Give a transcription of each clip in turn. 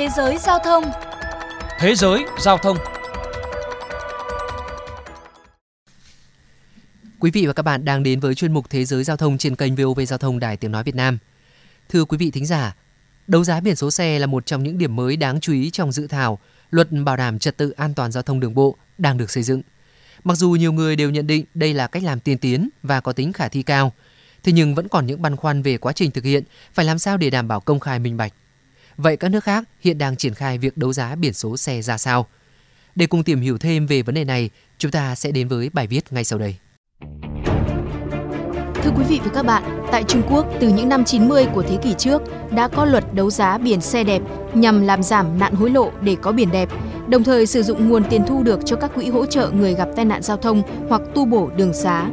Thế giới giao thông Thế giới giao thông Quý vị và các bạn đang đến với chuyên mục Thế giới giao thông trên kênh VOV Giao thông Đài Tiếng Nói Việt Nam. Thưa quý vị thính giả, đấu giá biển số xe là một trong những điểm mới đáng chú ý trong dự thảo Luật Bảo đảm Trật tự An toàn Giao thông Đường bộ đang được xây dựng. Mặc dù nhiều người đều nhận định đây là cách làm tiên tiến và có tính khả thi cao, thế nhưng vẫn còn những băn khoăn về quá trình thực hiện phải làm sao để đảm bảo công khai minh bạch. Vậy các nước khác hiện đang triển khai việc đấu giá biển số xe ra sao? Để cùng tìm hiểu thêm về vấn đề này, chúng ta sẽ đến với bài viết ngay sau đây. Thưa quý vị và các bạn, tại Trung Quốc từ những năm 90 của thế kỷ trước đã có luật đấu giá biển xe đẹp nhằm làm giảm nạn hối lộ để có biển đẹp, đồng thời sử dụng nguồn tiền thu được cho các quỹ hỗ trợ người gặp tai nạn giao thông hoặc tu bổ đường xá.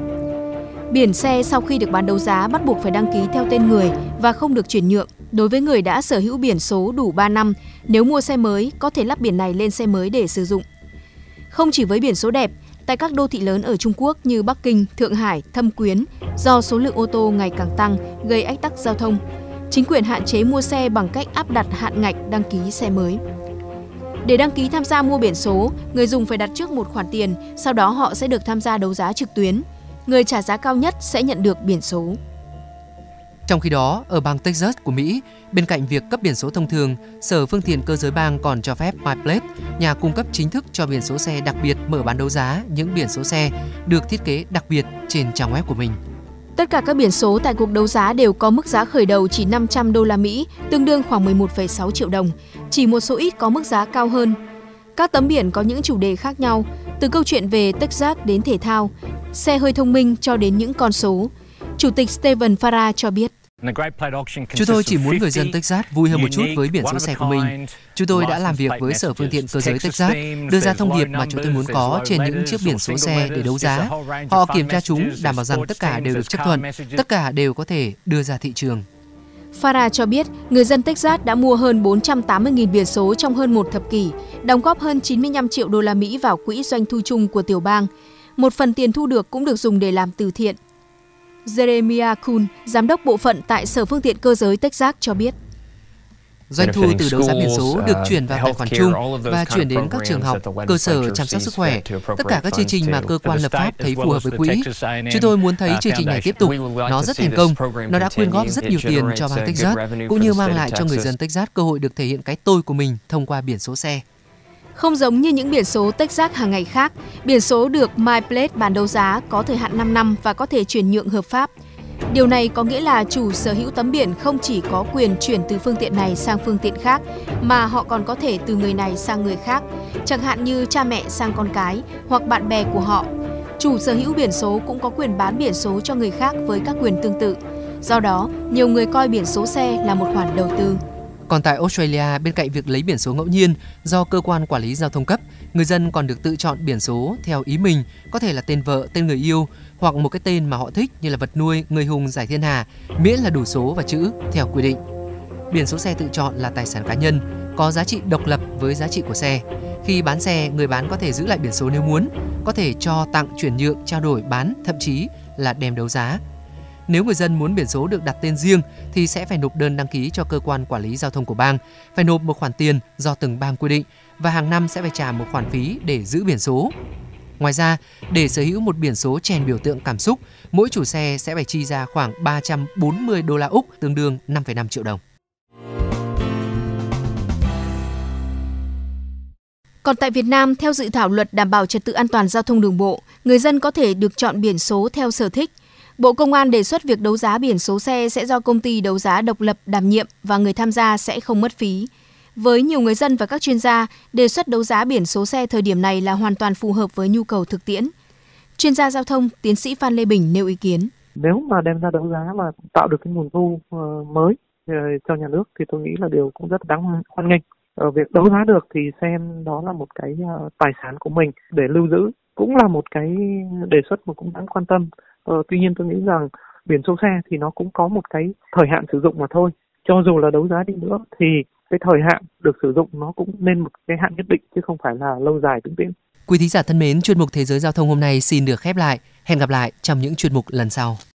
Biển xe sau khi được bán đấu giá bắt buộc phải đăng ký theo tên người và không được chuyển nhượng. Đối với người đã sở hữu biển số đủ 3 năm, nếu mua xe mới có thể lắp biển này lên xe mới để sử dụng. Không chỉ với biển số đẹp, tại các đô thị lớn ở Trung Quốc như Bắc Kinh, Thượng Hải, Thâm Quyến, do số lượng ô tô ngày càng tăng gây ách tắc giao thông, chính quyền hạn chế mua xe bằng cách áp đặt hạn ngạch đăng ký xe mới. Để đăng ký tham gia mua biển số, người dùng phải đặt trước một khoản tiền, sau đó họ sẽ được tham gia đấu giá trực tuyến. Người trả giá cao nhất sẽ nhận được biển số. Trong khi đó, ở bang Texas của Mỹ, bên cạnh việc cấp biển số thông thường, Sở Phương tiện Cơ giới bang còn cho phép MyPlate, nhà cung cấp chính thức cho biển số xe đặc biệt mở bán đấu giá những biển số xe được thiết kế đặc biệt trên trang web của mình. Tất cả các biển số tại cuộc đấu giá đều có mức giá khởi đầu chỉ 500 đô la Mỹ, tương đương khoảng 11,6 triệu đồng. Chỉ một số ít có mức giá cao hơn. Các tấm biển có những chủ đề khác nhau, từ câu chuyện về Texas đến thể thao, xe hơi thông minh cho đến những con số. Chủ tịch Stephen Farah cho biết. Chúng tôi chỉ muốn người dân Texas vui hơn một chút với biển số xe của mình. Chúng tôi đã làm việc với Sở Phương tiện Cơ giới Texas, đưa ra thông điệp mà chúng tôi muốn có trên những chiếc biển số xe để đấu giá. Họ kiểm tra chúng, đảm bảo rằng tất cả đều được chấp thuận, tất cả đều có thể đưa ra thị trường. Farah cho biết, người dân Texas đã mua hơn 480.000 biển số trong hơn một thập kỷ, đóng góp hơn 95 triệu đô la Mỹ vào quỹ doanh thu chung của tiểu bang. Một phần tiền thu được cũng được dùng để làm từ thiện. Jeremiah Kuhn, giám đốc bộ phận tại Sở Phương tiện Cơ giới Texas cho biết. Doanh thu từ đấu giá biển số được chuyển vào tài khoản chung và chuyển đến các trường học, cơ sở chăm sóc sức khỏe, tất cả các chương trình mà cơ quan lập pháp thấy phù hợp với quỹ. Chúng tôi muốn thấy chương trình này tiếp tục. Nó rất thành công. Nó đã quyên góp rất nhiều tiền cho bang Texas, cũng như mang lại cho người dân Texas cơ hội được thể hiện cái tôi của mình thông qua biển số xe. Không giống như những biển số Texas hàng ngày khác, biển số được MyPlate bán đấu giá có thời hạn 5 năm và có thể chuyển nhượng hợp pháp. Điều này có nghĩa là chủ sở hữu tấm biển không chỉ có quyền chuyển từ phương tiện này sang phương tiện khác, mà họ còn có thể từ người này sang người khác, chẳng hạn như cha mẹ sang con cái hoặc bạn bè của họ. Chủ sở hữu biển số cũng có quyền bán biển số cho người khác với các quyền tương tự. Do đó, nhiều người coi biển số xe là một khoản đầu tư. Còn tại Australia, bên cạnh việc lấy biển số ngẫu nhiên do cơ quan quản lý giao thông cấp, người dân còn được tự chọn biển số theo ý mình, có thể là tên vợ, tên người yêu hoặc một cái tên mà họ thích như là vật nuôi, người hùng giải thiên hà, miễn là đủ số và chữ theo quy định. Biển số xe tự chọn là tài sản cá nhân, có giá trị độc lập với giá trị của xe. Khi bán xe, người bán có thể giữ lại biển số nếu muốn, có thể cho tặng, chuyển nhượng, trao đổi, bán, thậm chí là đem đấu giá. Nếu người dân muốn biển số được đặt tên riêng thì sẽ phải nộp đơn đăng ký cho cơ quan quản lý giao thông của bang, phải nộp một khoản tiền do từng bang quy định và hàng năm sẽ phải trả một khoản phí để giữ biển số. Ngoài ra, để sở hữu một biển số chèn biểu tượng cảm xúc, mỗi chủ xe sẽ phải chi ra khoảng 340 đô la Úc, tương đương 5,5 triệu đồng. Còn tại Việt Nam, theo dự thảo luật đảm bảo trật tự an toàn giao thông đường bộ, người dân có thể được chọn biển số theo sở thích – Bộ Công an đề xuất việc đấu giá biển số xe sẽ do công ty đấu giá độc lập đảm nhiệm và người tham gia sẽ không mất phí. Với nhiều người dân và các chuyên gia, đề xuất đấu giá biển số xe thời điểm này là hoàn toàn phù hợp với nhu cầu thực tiễn. Chuyên gia giao thông, tiến sĩ Phan Lê Bình nêu ý kiến. Nếu mà đem ra đấu giá mà tạo được cái nguồn thu ờ, mới ờ, cho nhà nước thì tôi nghĩ là điều cũng rất đáng hoan nghênh. Ở việc đấu giá được thì xem đó là một cái tài sản của mình để lưu giữ cũng là một cái đề xuất mà cũng đáng quan tâm Ờ, tuy nhiên tôi nghĩ rằng biển số xe thì nó cũng có một cái thời hạn sử dụng mà thôi. Cho dù là đấu giá đi nữa thì cái thời hạn được sử dụng nó cũng nên một cái hạn nhất định chứ không phải là lâu dài vĩnh viễn. Quý thính giả thân mến, chuyên mục Thế giới giao thông hôm nay xin được khép lại. Hẹn gặp lại trong những chuyên mục lần sau.